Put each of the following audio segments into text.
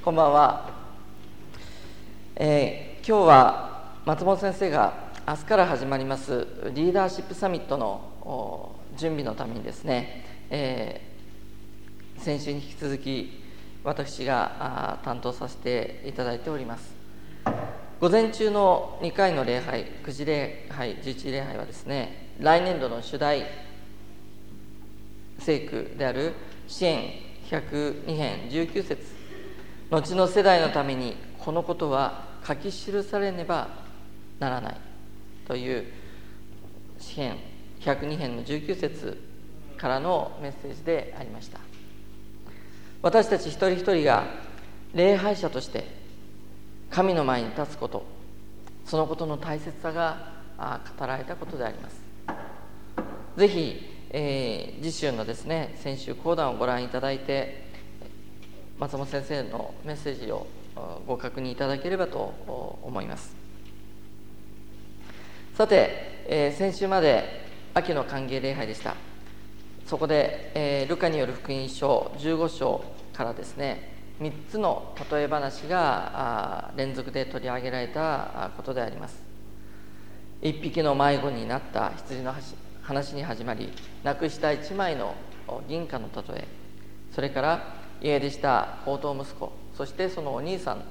こんばんは、えー、今日は松本先生が明日から始まりますリーダーシップサミットの準備のためにですね、えー、先週に引き続き私が担当させていただいております。午前中の2回の礼拝9時礼拝11時礼拝はですね来年度の主題聖句である支援102編19節後の世代のためにこのことは書き記されねばならないという詩編102編の19節からのメッセージでありました。私たち一人一人が礼拝者として神の前に立つことそのことの大切さが語られたことであります。ぜひ、えー、次週のですね先週講談をご覧いただいて松本先生のメッセージをご確認いただければと思います。さて、えー、先週まで秋の歓迎礼拝でした。そこで、えー、ルカによる福音書15章からですね3つの例え話が連続で取り上げられたことであります。一匹の迷子になった羊の話に始まりなくした1枚の銀貨の例えそれから家出した宝刀息子そしてそのお兄さん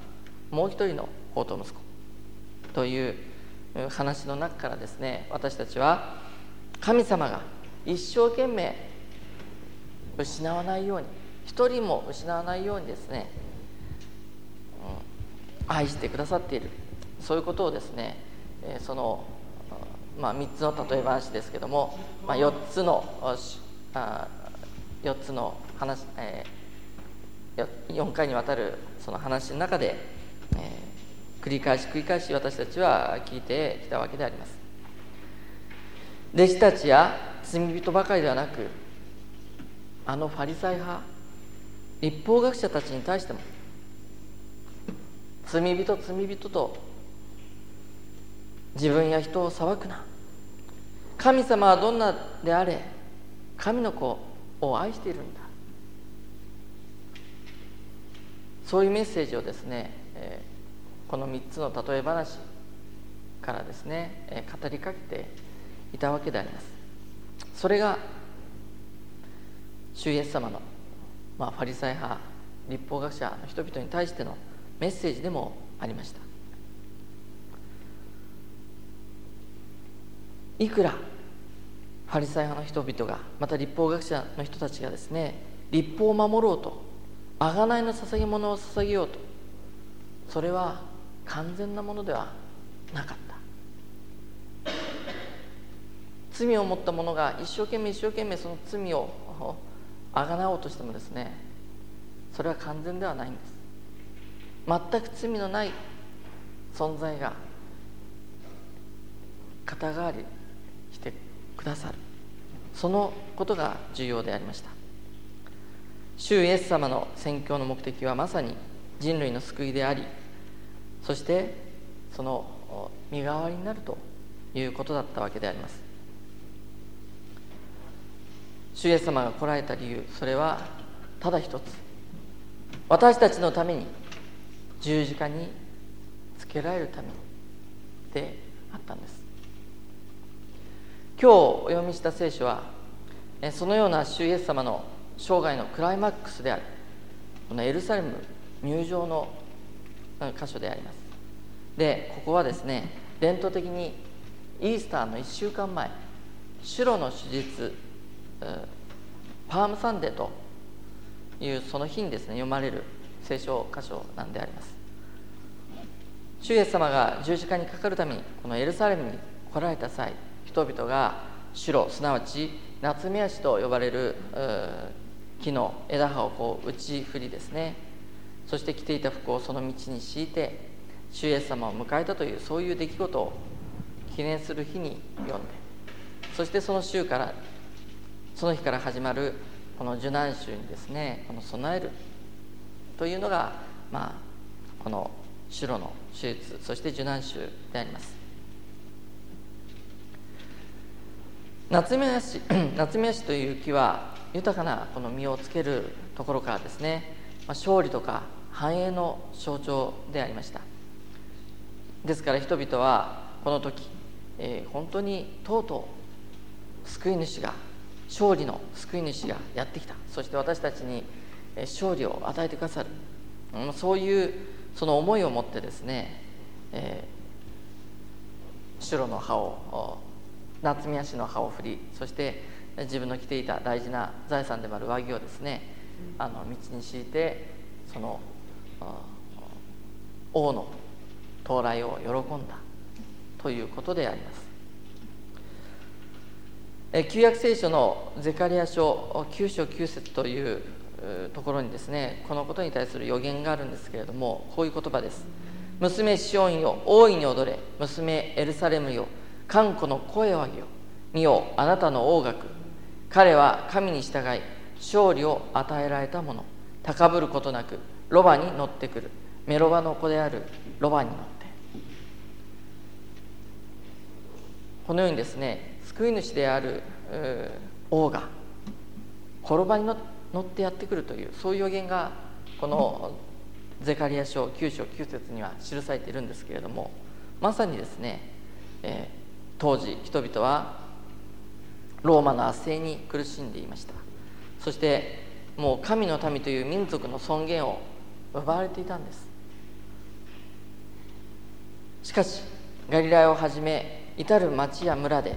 もう一人の宝刀息子という話の中からですね私たちは神様が一生懸命失わないように一人も失わないようにですね、愛してくださっている。そういうことをですね、その、まあ、3つの例え話ですけども、まあ、4つのあ4つの話、えー、4回にわたるその話の中で、えー、繰り返し繰り返し私たちは聞いてきたわけであります。弟子たちや罪人ばかりではなくあのファリサイ派立法学者たちに対しても罪人罪人と自分や人を裁くな。神様はどんなであれ神の子を愛しているんだ。そういうメッセージをですね、えこの3つの例え話からですね、え語りかけていたわけであります。それが主イエス様の、まあ、ファリサイ派立法学者の人々に対してのメッセージでもありました。いくらファリサイ派の人々がまた立法学者の人たちがですね立法を守ろうと贖いの捧げ物を捧げようと。それは完全なものではなかった。罪を持った者が一生懸命一生懸命その罪をあがなおうとしてもですねそれは完全ではないんです。全く罪のない存在が肩代わりしてくださる。そのことが重要でありました。主イエス様の宣教の目的はまさに人類の救いでありそしてその身代わりになるということだったわけであります。主イエス様が来られた理由それはただ一つ。私たちのために十字架につけられるためにであったんです。今日お読みした聖書はそのような主イエス様の生涯のクライマックスである。このエルサレム入場の箇所であります。でここはですね伝統的にイースターの1週間前主ロの手術パームサンデーというその日にですね読まれる聖書箇所なんであります。主イエス様が十字架にかかるためにこのエルサレムに来られた際人々が白すなわち夏目足と呼ばれる木の枝葉をこう打ち振りですね。そして着ていた服をその道に敷いて主イエス様を迎えたというそういう出来事を記念する日に読んでそしてその週からその日から始まるこの受難週にですねこの備えるというのが、まあ、この主路の手術そして受難週であります。夏目足 夏目足という木は豊かなこの実をつけるところからですね、ま、勝利とか繁栄の象徴でありました。ですから人々はこの時、えー、本当にとうとう救い主が勝利の救い主がやってきた。そして私たちに勝利を与えてくださる。そういうその思いを持ってですね、えー、白の葉を夏見足の葉を振りそして自分の着ていた大事な財産でもある上着をですねあの道に敷いてその王の到来を喜んだということであります。旧約聖書のゼカリア書9章9節というところにですねこのことに対する予言があるんですけれどもこういう言葉です。娘シオンよ大いに踊れ娘エルサレムよ看護の声を上げよ。見よあなたの王学彼は神に従い勝利を与えられた者高ぶることなくロバに乗ってくる。メロバの子であるロバに乗って。このようにですね救い主である王が転ばに乗ってやってくるというそういう予言がこのゼカリア書9章9節には記されているんですけれどもまさにですね、えー、当時人々はローマの圧政に苦しんでいました。そしてもう神の民という民族の尊厳を奪われていたんです。しかしガリラヤをはじめ至る町や村で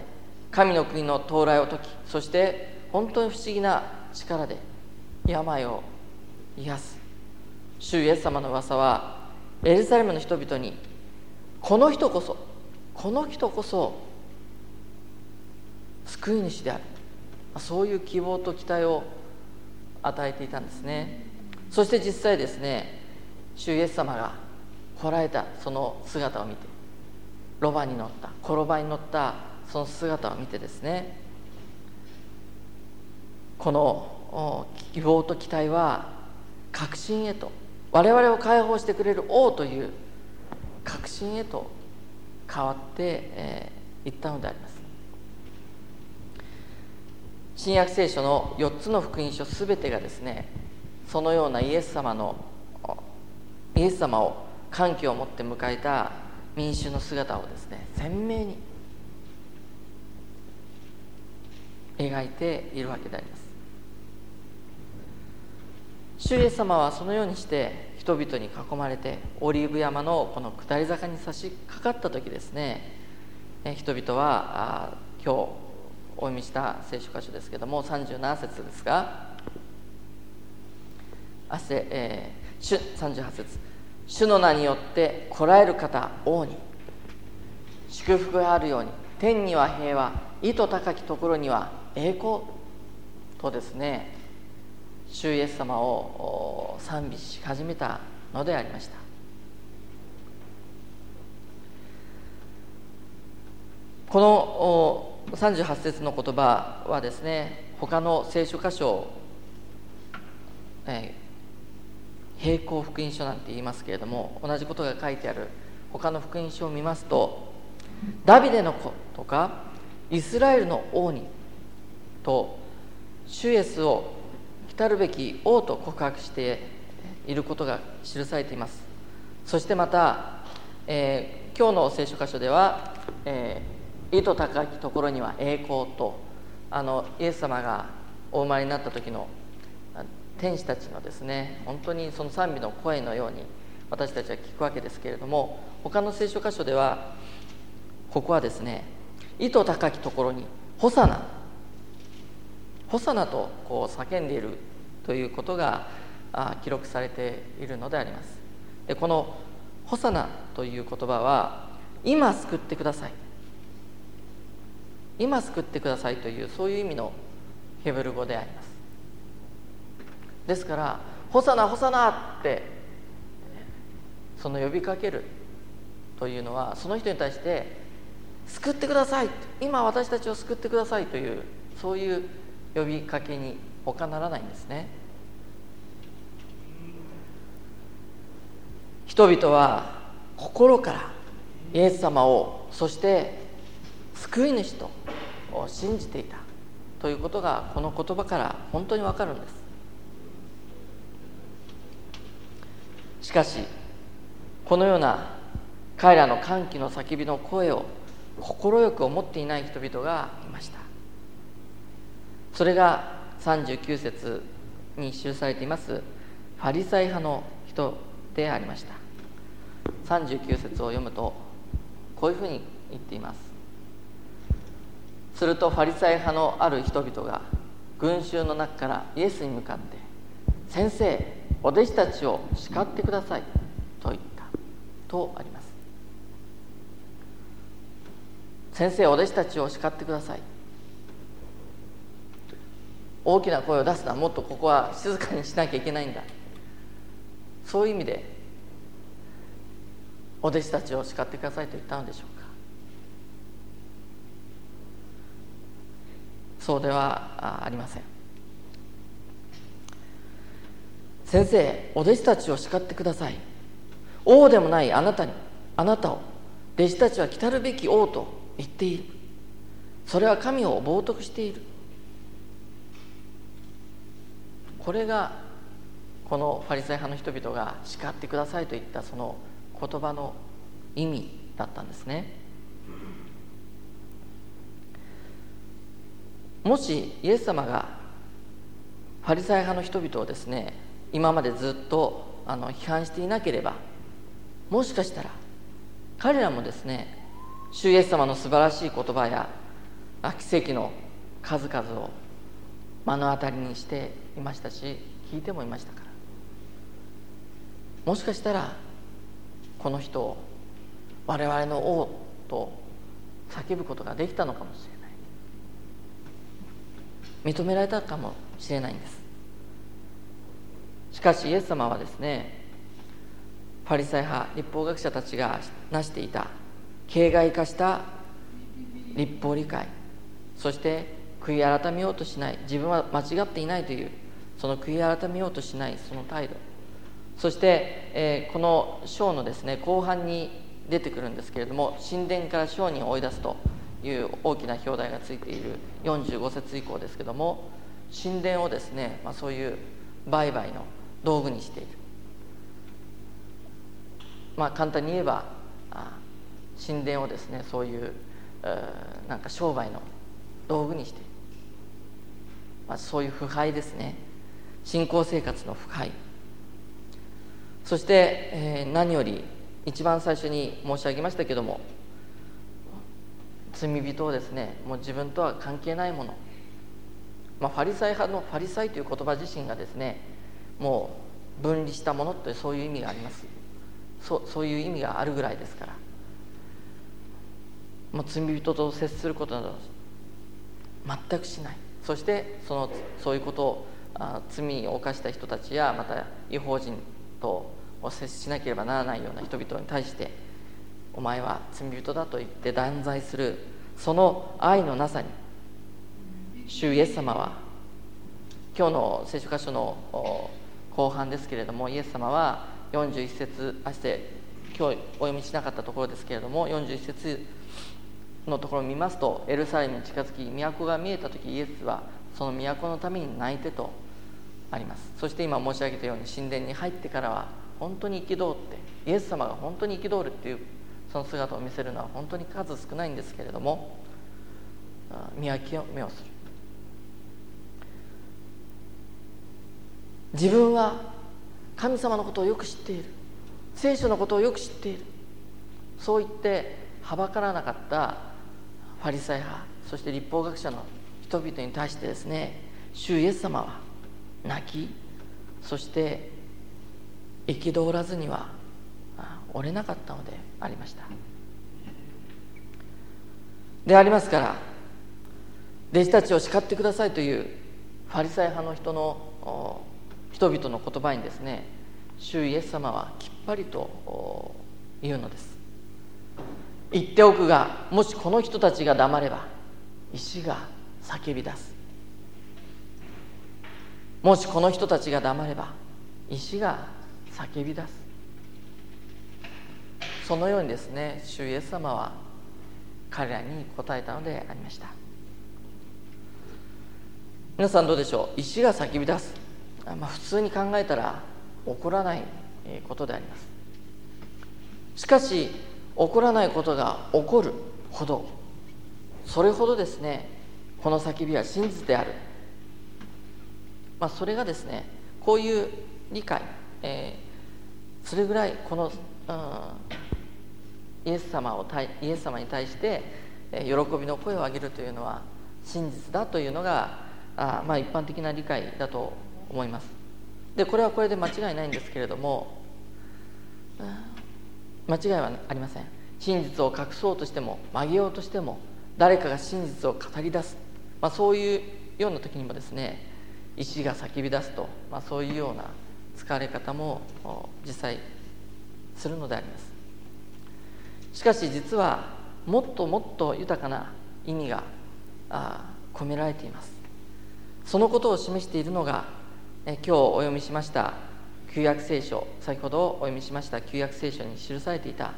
神の国の到来を説きそして本当に不思議な力で病を癒す。主イエス様の噂はエルサレムの人々にこの人こそこの人こそ救い主である。そういう希望と期待を与えていたんですね。そして実際ですね主イエス様が来られたその姿を見てロバに乗った転ばに乗ったその姿を見てですねこの希望と期待は確信へと我々を解放してくれる王という確信へと変わってい、ったのであります。新約聖書の4つの福音書すべてがですねそのようなイエス様のイエス様を歓喜を持って迎えた民衆の姿をですね鮮明に描いているわけであります。主イエス様はそのようにして人々に囲まれてオリーブ山のこの下り坂に差し掛かった時ですね人々は今日お読みした聖書箇所ですけども37節ですがあせ、えー、主38節主の名によってこらえる方王に祝福があるように天には平和意図高きところには栄光とですね主イエス様を賛美し始めたのでありました。この38節の言葉はですね他の聖書箇所えー、平行福音書なんて言いますけれども同じことが書いてある。他の福音書を見ますとダビデの子とかイスラエルの王にと主イエスを来るべき王と告白していることが記されています。そしてまた、えー、今日の聖書箇所では、えー意図高きところには栄光とあのイエス様がお生まれになった時の天使たちのですね本当にその賛美の声のように私たちは聞くわけですけれども他の聖書箇所ではここはですね意図高きところに「ホサナ」「ホサナ」とこう叫んでいるということが記録されているのであります。でこの「ホサナ」という言葉は「今救ってください」今救ってくださいというそういう意味のヘブル語であります。ですから「ホサナホサナ」ってその呼びかけるというのはその人に対して「救ってください」今私たちを救ってくださいというそういう呼びかけに他ならないんですね。人々は心からイエス様をそして救い主とを信じていたということがこの言葉から本当にわかるんです。しかしこのような彼らの歓喜の叫びの声を快く思っていない人々がいました。それが39節に記されていますファリサイ派の人でありました。39節を読むとこういうふうに言っています。するとファリサイ派のある人々が群衆の中からイエスに向かって「先生お弟子たちを叱ってください」と言ったとあります。先生お弟子たちを叱ってください。大きな声を出すなもっとここは静かにしなきゃいけないんだ。そういう意味でお弟子たちを叱ってくださいと言ったのでしょうか。そうではありません。先生お弟子たちを叱ってください。王でもないあなたにあなたを弟子たちは来たるべき王と言っている。それは神を冒涜している。これがこのファリサイ派の人々が叱ってくださいといったその言葉の意味だったんですね。もしイエス様がファリサイ派の人々をですね今までずっとあの批判していなければもしかしたら彼らもですね主イエス様の素晴らしい言葉や奇跡の数々を目の当たりにしていましたし聞いてもいましたから。もしかしたらこの人を我々の王と叫ぶことができたのかもしれない。認められたかもしれないんです。しかしイエス様はですねパリサイ派立法学者たちが成していた形骸化した立法理解そして悔い改めようとしない自分は間違っていないというその悔い改めようとしないその態度そして、えー、この章のですね後半に出てくるんですけれども神殿から商人を追い出すという大きな表題がついている45節以降ですけども神殿をですね、まあ、そういう売買の道具にしている。まあ簡単に言えば神殿をですねそういうなんか商売の道具にしている、まあ、そういう腐敗ですね。信仰生活の腐敗。そして、えー、何より一番最初に申し上げましたけども罪人をですねもう自分とは関係ないもの、まあ、ファリサイ派のファリサイという言葉自身がですねもう分離したものというそういう意味があります。そそういう意味があるぐらいですから。もう罪人と接することなど全くしない。そしてそのそういうことをあ罪を犯した人たちやまた違法人と接しなければならないような人々に対してお前は罪人だと言って断罪するその愛のなさに。主イエス様は今日の聖書箇所の後半ですけれどもイエス様は41節あして今日お読みしなかったところですけれども41節のところを見ますとエルサレムに近づき都が見えた時イエスはその都のために泣いてとあります。そして今申し上げたように神殿に入ってからは本当に憤ってイエス様が本当に憤るっていうその姿を見せるのは本当に数少ないんですけれども見分け目をする。自分は神様のことをよく知っている。聖書のことをよく知っている。そう言ってはばからなかったファリサイ派そして立法学者の人々に対してですね主イエス様は泣きそして憤らずには折れなかったのでありました。でありますから弟子たちを叱ってくださいというファリサイ派の人の人々の言葉にですね主イエス様はきっぱりと言うのです。言っておくがもしこの人たちが黙れば石が叫び出す。もしこの人たちが黙れば石が叫び出す。そのようにですね主イエス様は彼らに答えたのでありました。皆さんどうでしょう？石が叫び出す、まあ、普通に考えたら起こらないことであります。しかし起こらないことが起こるほどそれほどですねこの叫びは真実である、まあ、それがですねこういう理解、えー、それぐらいこの、うん、イエス様をイエス様に対して喜びの声を上げるというのは真実だというのがあまあ一般的な理解だと思います。でこれはこれで間違いないんですけれども間違いはありません。真実を隠そうとしても曲げようとしても誰かが真実を語り出す、まあ、そういうような時にもですね石が叫び出すと、まあ、そういうような使われ方も実際するのであります。しかし実はもっともっと豊かな意味が込められています。そのことを示しているのが今日お読みしました旧約聖書先ほどお読みしました旧約聖書に記されていた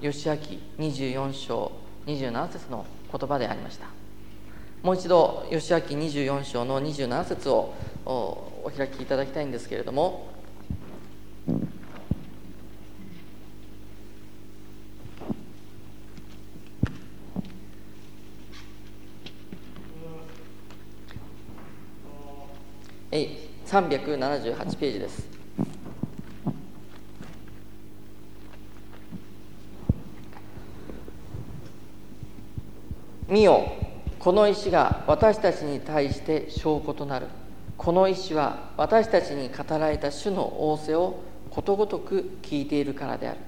義明24章27節の言葉でありました。もう一度義明24章の27節をお開きいただきたいんですけれども378ページです。見よこの石が私たちに対して証拠となる。この石は私たちに語られた主の仰せをことごとく聞いているからである。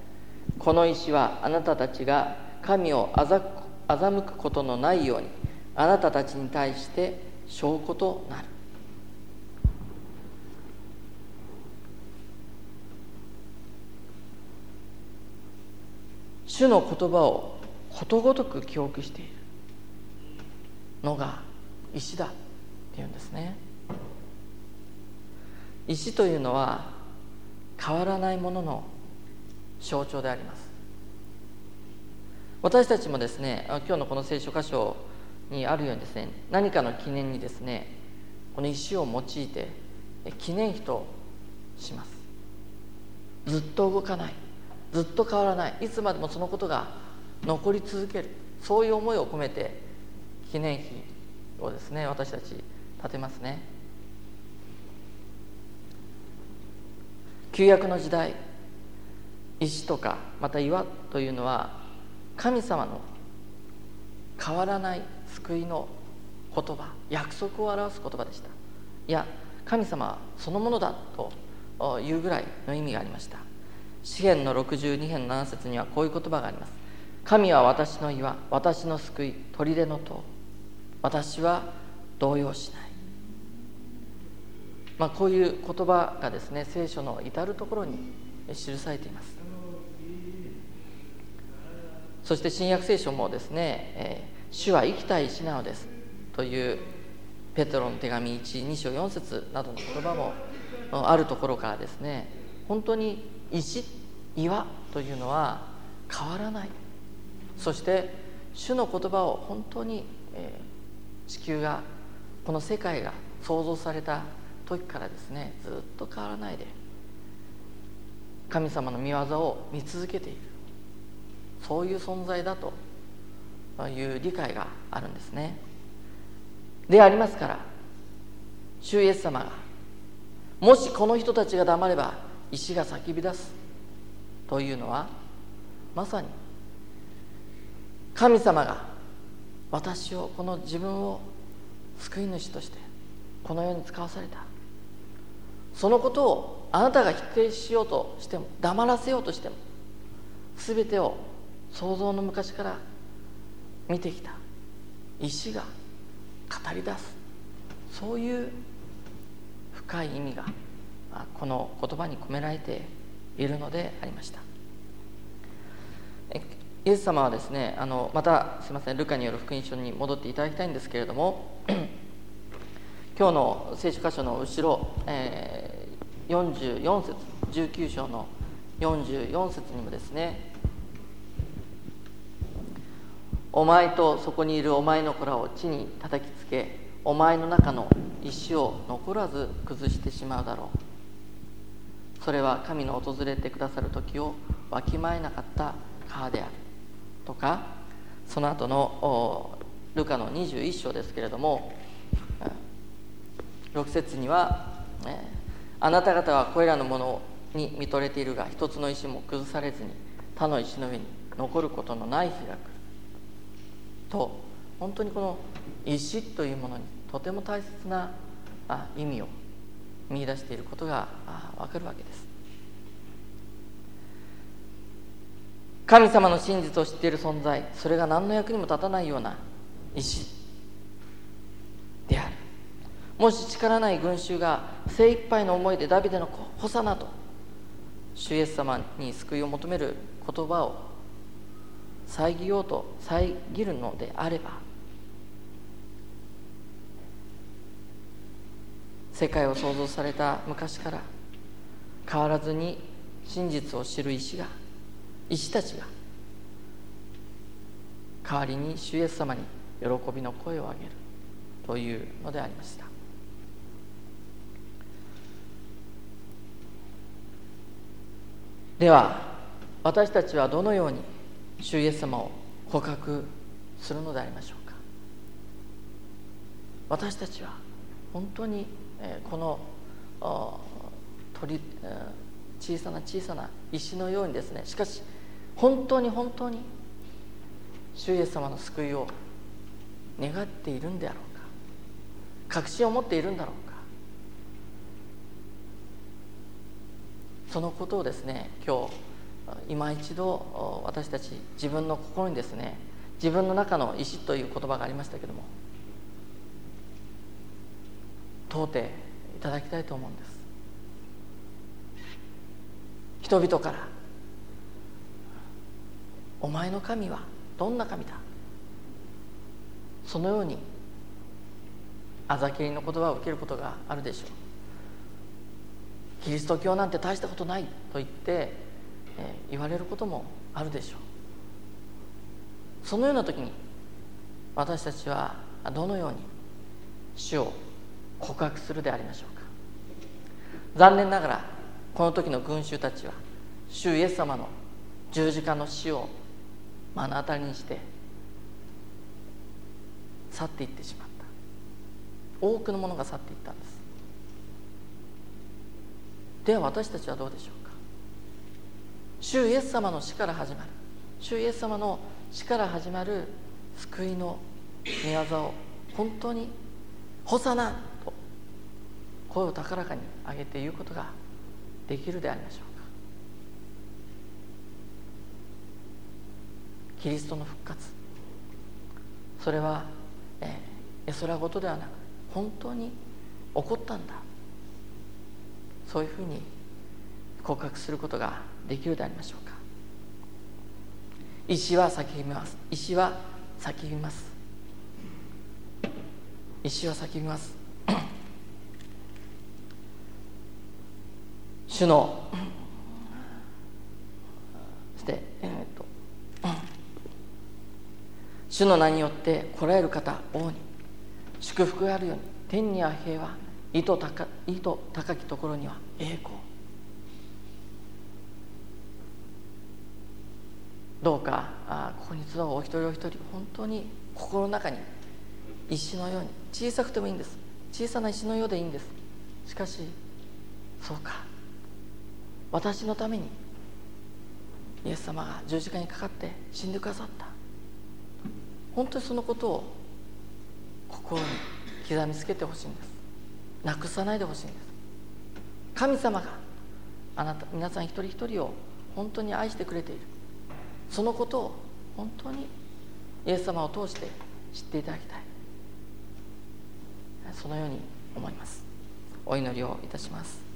この石はあなたたちが神を欺くことのないようにあなたたちに対して証拠となる。主の言葉をことごとく記憶しているのが石だっていうんですね。石というのは変わらないものの象徴であります。私たちもですね今日のこの聖書箇所にあるようにですね何かの記念にですねこの石を用いて記念碑とします。ずっと動かない。ずっと変わらない。いつまでもそのことが残り続ける。そういう思いを込めて記念碑をですね私たち立てますね。旧約の時代石とかまた岩というのは神様の変わらない救いの言葉約束を表す言葉でした。いや神様そのものだというぐらいの意味がありました。詩篇の62編7節にはこういう言葉があります。神は私の岩私の救い砦の塔。私は動揺しない、まあ、こういう言葉がですね聖書の至る所に記されています。そして新約聖書もですね、えー、主は生きたい石なのです。というペトロの手紙12章4節などの言葉もあるところからですね本当に石岩というのは変わらない。そして主の言葉を本当に、えー、地球がこの世界が創造された時からですねずっと変わらないで神様の御業を見続けている。そういう存在だという理解があるんですね。でありますから主イエス様がもしこの人たちが黙れば石が叫び出すというのはまさに神様が私をこの自分を救い主としてこの世に使わされた。そのことをあなたが否定しようとしても黙らせようとしても全てを想像の昔から見てきた。石が語り出す。そういう深い意味が。この言葉に込められているのでありました。イエス様はですねあのまたすいませんルカによる福音書に戻っていただきたいんですけれども 今日の聖書箇所の後ろ、えー、44節19章の44節にもですねお前とそこにいるお前の子らを地に叩きつけお前の中の石を残らず崩してしまうだろう。それは神の訪れてくださる時をわきまえなかった川である。とかその後のルカの21章ですけれども6節には、ねあなた方はこれらのものに見とれているが一つの石も崩されずに他の石の上に残ることのない日が来る。と本当にこの石というものにとても大切な意味を見出していることが分かるわけです。神様の真実を知っている存在それが何の役にも立たないような石である。もし力ない群衆が精一杯の思いでダビデの子「ホサナ」と主イエス様に救いを求める言葉を遮ようと遮るのであれば世界を創造された昔から変わらずに真実を知る石が石たちが代わりに主イエス様に喜びの声を上げるというのでありました。では私たちはどのように主イエス様を告白するのでありましょうか。私たちは本当にこの鳥小さな小さな石のようにですねしかし本当に本当に主イエス様の救いを願っているんであろうか確信を持っているんだろうかそのことをですね今日今一度私たち自分の心にですね自分の中の石という言葉がありましたけども問うていただきたいと思うんです。人々から「お前の神はどんな神だ?」そのようにあざけりの言葉を受けることがあるでしょう。キリスト教なんて大したことないと言って、えー、言われることもあるでしょう。そのような時に私たちはどのように主を告白するでありましょうか。残念ながらこの時の群衆たちは主イエス様の十字架の死を目の当たりにして去っていってしまった。多くのものが去っていったんです。では私たちはどうでしょうか。主イエス様の死から始まる主イエス様の死から始まる救いの御業を本当に「ホサナ!」声を高らかに上げて言うことができるでありましょうか。キリストの復活。それは、えー、絵空事ではなく本当に起こったんだ。そういうふうに告白することができるでありましょうか。石は叫びます。石は叫びます。石は叫びます。主の。そしてえ、っと。主の名によって来られる方王に。祝福があるように。天には平和意図高意図高きところには栄光。どうかあここに集うお一人お一人本当に心の中に石のように。小さくてもいいんです。小さな石のようでいいんです。しかしそうか。私のためにイエス様が十字架にかかって死んでくださった。本当にそのことを心に刻みつけてほしいんです。なくさないでほしいんです。神様があなた皆さん一人一人を本当に愛してくれている。そのことを本当にイエス様を通して知っていただきたい。そのように思います。お祈りをいたします。